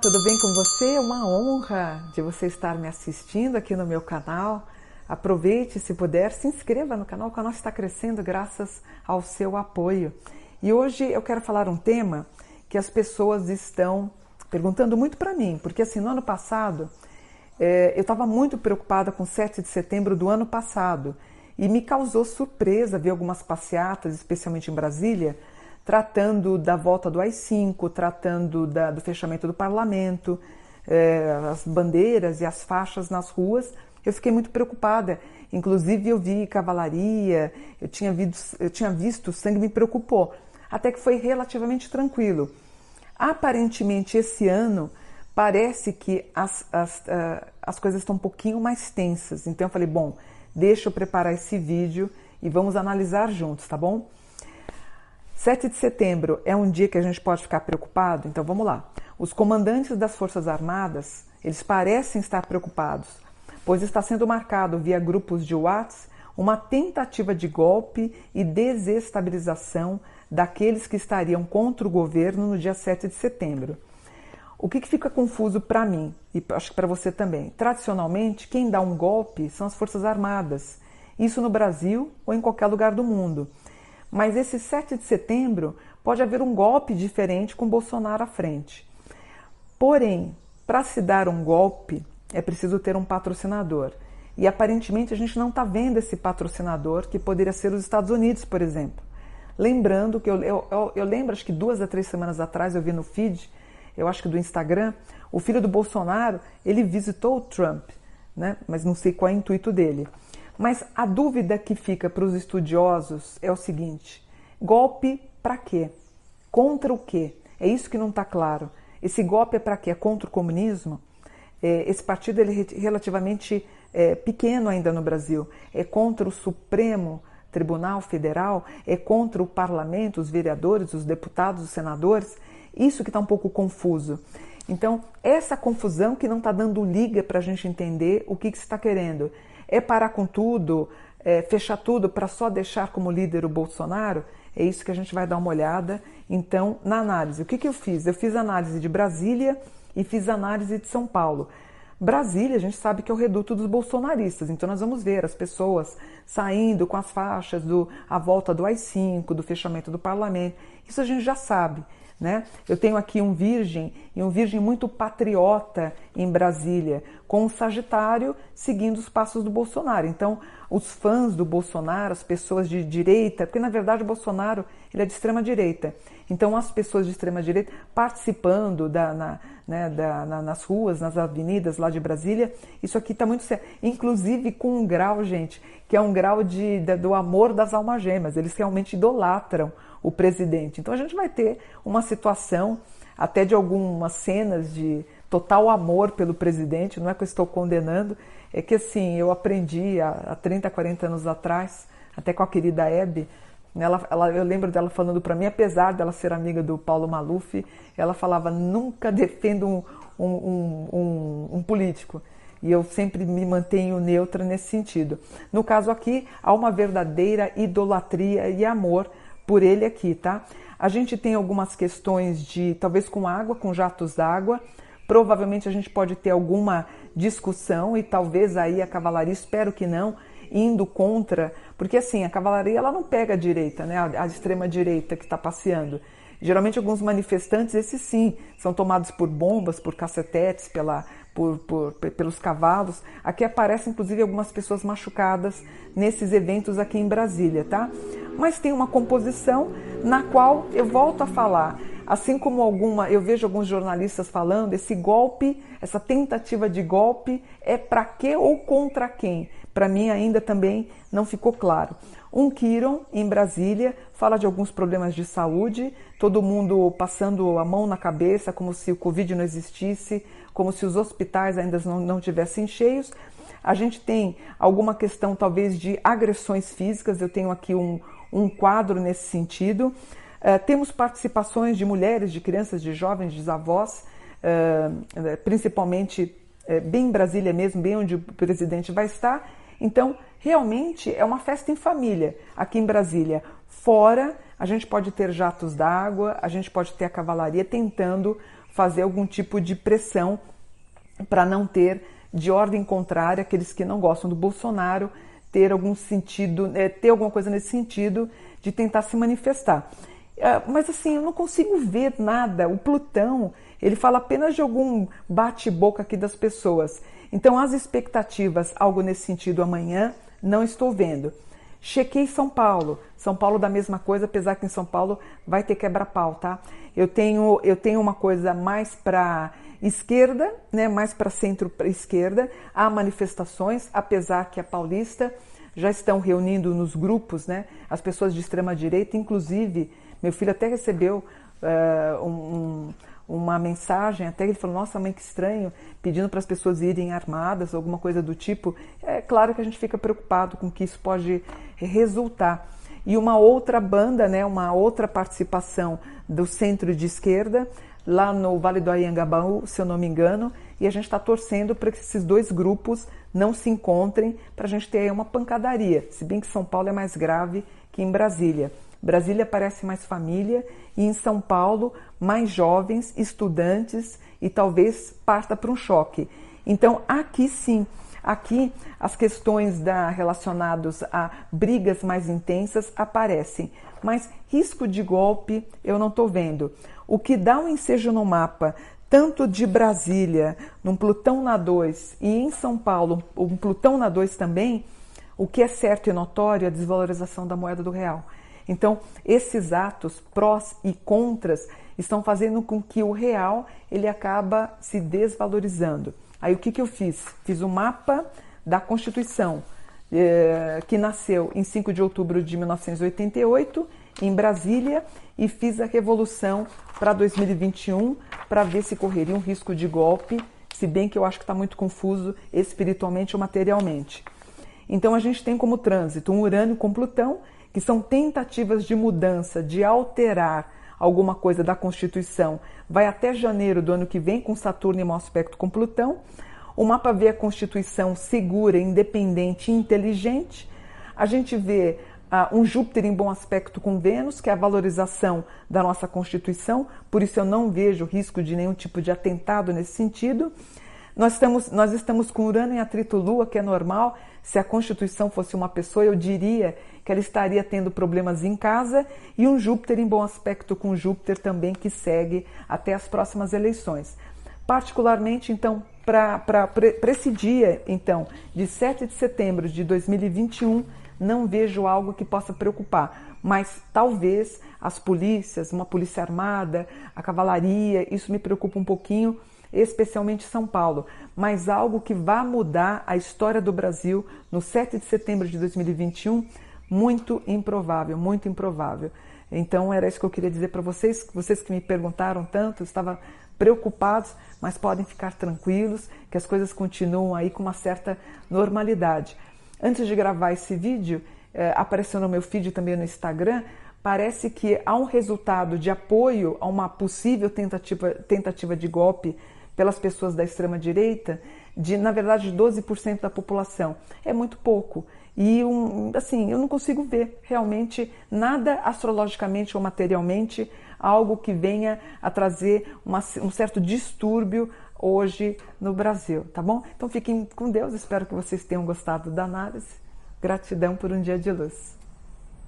tudo bem com você? É uma honra de você estar me assistindo aqui no meu canal. Aproveite, se puder, se inscreva no canal, o canal está crescendo graças ao seu apoio. E hoje eu quero falar um tema que as pessoas estão perguntando muito para mim, porque assim, no ano passado, é, eu estava muito preocupada com 7 de setembro do ano passado e me causou surpresa ver algumas passeatas, especialmente em Brasília, tratando da volta do AI-5, tratando da, do fechamento do parlamento, é, as bandeiras e as faixas nas ruas. Eu fiquei muito preocupada. Inclusive, eu vi cavalaria, eu tinha, visto, eu tinha visto, sangue me preocupou. Até que foi relativamente tranquilo. Aparentemente, esse ano, parece que as, as, uh, as coisas estão um pouquinho mais tensas. Então, eu falei: bom, deixa eu preparar esse vídeo e vamos analisar juntos, tá bom? 7 de setembro é um dia que a gente pode ficar preocupado? Então vamos lá. Os comandantes das Forças Armadas, eles parecem estar preocupados, pois está sendo marcado via grupos de WhatsApp uma tentativa de golpe e desestabilização daqueles que estariam contra o governo no dia 7 de setembro. O que, que fica confuso para mim e acho que para você também? Tradicionalmente, quem dá um golpe são as Forças Armadas. Isso no Brasil ou em qualquer lugar do mundo. Mas esse 7 de setembro pode haver um golpe diferente com Bolsonaro à frente. Porém, para se dar um golpe, é preciso ter um patrocinador. E aparentemente a gente não está vendo esse patrocinador, que poderia ser os Estados Unidos, por exemplo. Lembrando que eu, eu, eu, eu lembro, acho que duas a três semanas atrás eu vi no feed, eu acho que do Instagram, o filho do Bolsonaro, ele visitou o Trump, né? mas não sei qual é o intuito dele. Mas a dúvida que fica para os estudiosos é o seguinte: golpe para quê? Contra o quê? É isso que não está claro. Esse golpe é para quê? É contra o comunismo? É, esse partido ele é relativamente pequeno ainda no Brasil. É contra o Supremo Tribunal Federal? É contra o parlamento, os vereadores, os deputados, os senadores? Isso que está um pouco confuso. Então, essa confusão que não está dando liga para a gente entender o que, que se está querendo. É parar com tudo, é, fechar tudo para só deixar como líder o Bolsonaro? É isso que a gente vai dar uma olhada. Então, na análise, o que, que eu fiz? Eu fiz análise de Brasília e fiz análise de São Paulo. Brasília, a gente sabe que é o reduto dos bolsonaristas, então nós vamos ver as pessoas saindo com as faixas do a volta do AI-5, do fechamento do parlamento. Isso a gente já sabe. Né? Eu tenho aqui um virgem e um virgem muito patriota em Brasília, com um Sagitário seguindo os passos do Bolsonaro. Então, os fãs do Bolsonaro, as pessoas de direita, porque na verdade o Bolsonaro ele é de extrema direita. Então, as pessoas de extrema direita participando da, na, né, da, na, nas ruas, nas avenidas lá de Brasília, isso aqui está muito sério. Inclusive com um grau, gente, que é um grau de, de do amor das almas gêmeas. Eles realmente idolatram o presidente. Então a gente vai ter uma situação até de algumas cenas de total amor pelo presidente, não é que eu estou condenando, é que assim, eu aprendi há, há 30, 40 anos atrás, até com a querida Hebe, ela, ela, eu lembro dela falando para mim, apesar dela ser amiga do Paulo Maluf, ela falava: nunca defenda um, um, um, um, político. E eu sempre me mantenho neutra nesse sentido. No caso aqui, há uma verdadeira idolatria e amor por ele aqui, tá? A gente tem algumas questões de talvez com água, com jatos d'água. Provavelmente a gente pode ter alguma discussão e talvez aí a cavalaria, espero que não, indo contra, porque assim, a cavalaria ela não pega a direita, né? A, a extrema direita que está passeando. Geralmente alguns manifestantes, esses sim, são tomados por bombas, por cacetetes, pela, por, por, pelos cavalos. Aqui aparecem inclusive algumas pessoas machucadas nesses eventos aqui em Brasília, tá? Mas tem uma composição na qual eu volto a falar, assim como alguma, eu vejo alguns jornalistas falando, esse golpe, essa tentativa de golpe é para quê ou contra quem? Para mim ainda também não ficou claro. Um Kiron em Brasília fala de alguns problemas de saúde, todo mundo passando a mão na cabeça como se o Covid não existisse, como se os hospitais ainda não, não tivessem cheios. A gente tem alguma questão, talvez, de agressões físicas, eu tenho aqui um, um quadro nesse sentido. Uh, temos participações de mulheres, de crianças, de jovens, de avós, uh, principalmente uh, bem em Brasília mesmo, bem onde o presidente vai estar. Então, realmente é uma festa em família aqui em Brasília. Fora, a gente pode ter jatos d'água, a gente pode ter a cavalaria tentando fazer algum tipo de pressão para não ter de ordem contrária aqueles que não gostam do Bolsonaro ter algum sentido, ter alguma coisa nesse sentido de tentar se manifestar. É, mas assim, eu não consigo ver nada. O Plutão, ele fala apenas de algum bate-boca aqui das pessoas. Então, as expectativas, algo nesse sentido amanhã, não estou vendo. Chequei São Paulo. São Paulo da mesma coisa, apesar que em São Paulo vai ter quebra-pau, tá? Eu tenho, eu tenho uma coisa mais para esquerda, né, mais para centro-esquerda. Há manifestações, apesar que a paulista já estão reunindo nos grupos, né, as pessoas de extrema direita, inclusive meu filho até recebeu uh, um, uma mensagem, até ele falou, nossa mãe que estranho, pedindo para as pessoas irem armadas, alguma coisa do tipo. É claro que a gente fica preocupado com que isso pode resultar. E uma outra banda, né, uma outra participação do centro de esquerda, lá no Vale do Ayangabaú, se eu não me engano, e a gente está torcendo para que esses dois grupos não se encontrem, para a gente ter aí uma pancadaria, se bem que São Paulo é mais grave que em Brasília. Brasília parece mais família e em São Paulo mais jovens, estudantes e talvez parta para um choque. Então aqui sim, aqui as questões da, relacionadas a brigas mais intensas aparecem, mas risco de golpe eu não estou vendo. O que dá um ensejo no mapa, tanto de Brasília, num Plutão na 2 e em São Paulo, um Plutão na 2 também, o que é certo e notório é a desvalorização da moeda do real. Então, esses atos prós e contras estão fazendo com que o real ele acaba se desvalorizando. Aí o que, que eu fiz? Fiz o um mapa da Constituição, eh, que nasceu em 5 de outubro de 1988, em Brasília, e fiz a revolução para 2021 para ver se correria um risco de golpe, se bem que eu acho que está muito confuso espiritualmente ou materialmente. Então a gente tem como trânsito um Urânio com Plutão, que são tentativas de mudança, de alterar alguma coisa da Constituição. Vai até janeiro do ano que vem com Saturno em mau aspecto com Plutão. O mapa vê a Constituição segura, independente e inteligente. A gente vê uh, um Júpiter em bom aspecto com Vênus, que é a valorização da nossa Constituição, por isso eu não vejo risco de nenhum tipo de atentado nesse sentido. Nós estamos, nós estamos com Urano em atrito Lua, que é normal. Se a Constituição fosse uma pessoa, eu diria que ela estaria tendo problemas em casa, e um Júpiter em bom aspecto com Júpiter também, que segue até as próximas eleições. Particularmente, então, para esse dia, então, de 7 de setembro de 2021, não vejo algo que possa preocupar, mas talvez as polícias, uma polícia armada, a cavalaria, isso me preocupa um pouquinho, especialmente São Paulo, mas algo que vá mudar a história do Brasil no 7 de setembro de 2021, muito improvável, muito improvável. Então era isso que eu queria dizer para vocês, vocês que me perguntaram tanto, eu estava preocupados, mas podem ficar tranquilos que as coisas continuam aí com uma certa normalidade. Antes de gravar esse vídeo, é, apareceu no meu feed também no Instagram, parece que há um resultado de apoio a uma possível tentativa, tentativa de golpe pelas pessoas da extrema-direita de, na verdade, 12% da população. É muito pouco. E, um, assim, eu não consigo ver realmente nada astrologicamente ou materialmente algo que venha a trazer uma, um certo distúrbio hoje no Brasil, tá bom? Então fiquem com Deus, espero que vocês tenham gostado da análise. Gratidão por um dia de luz.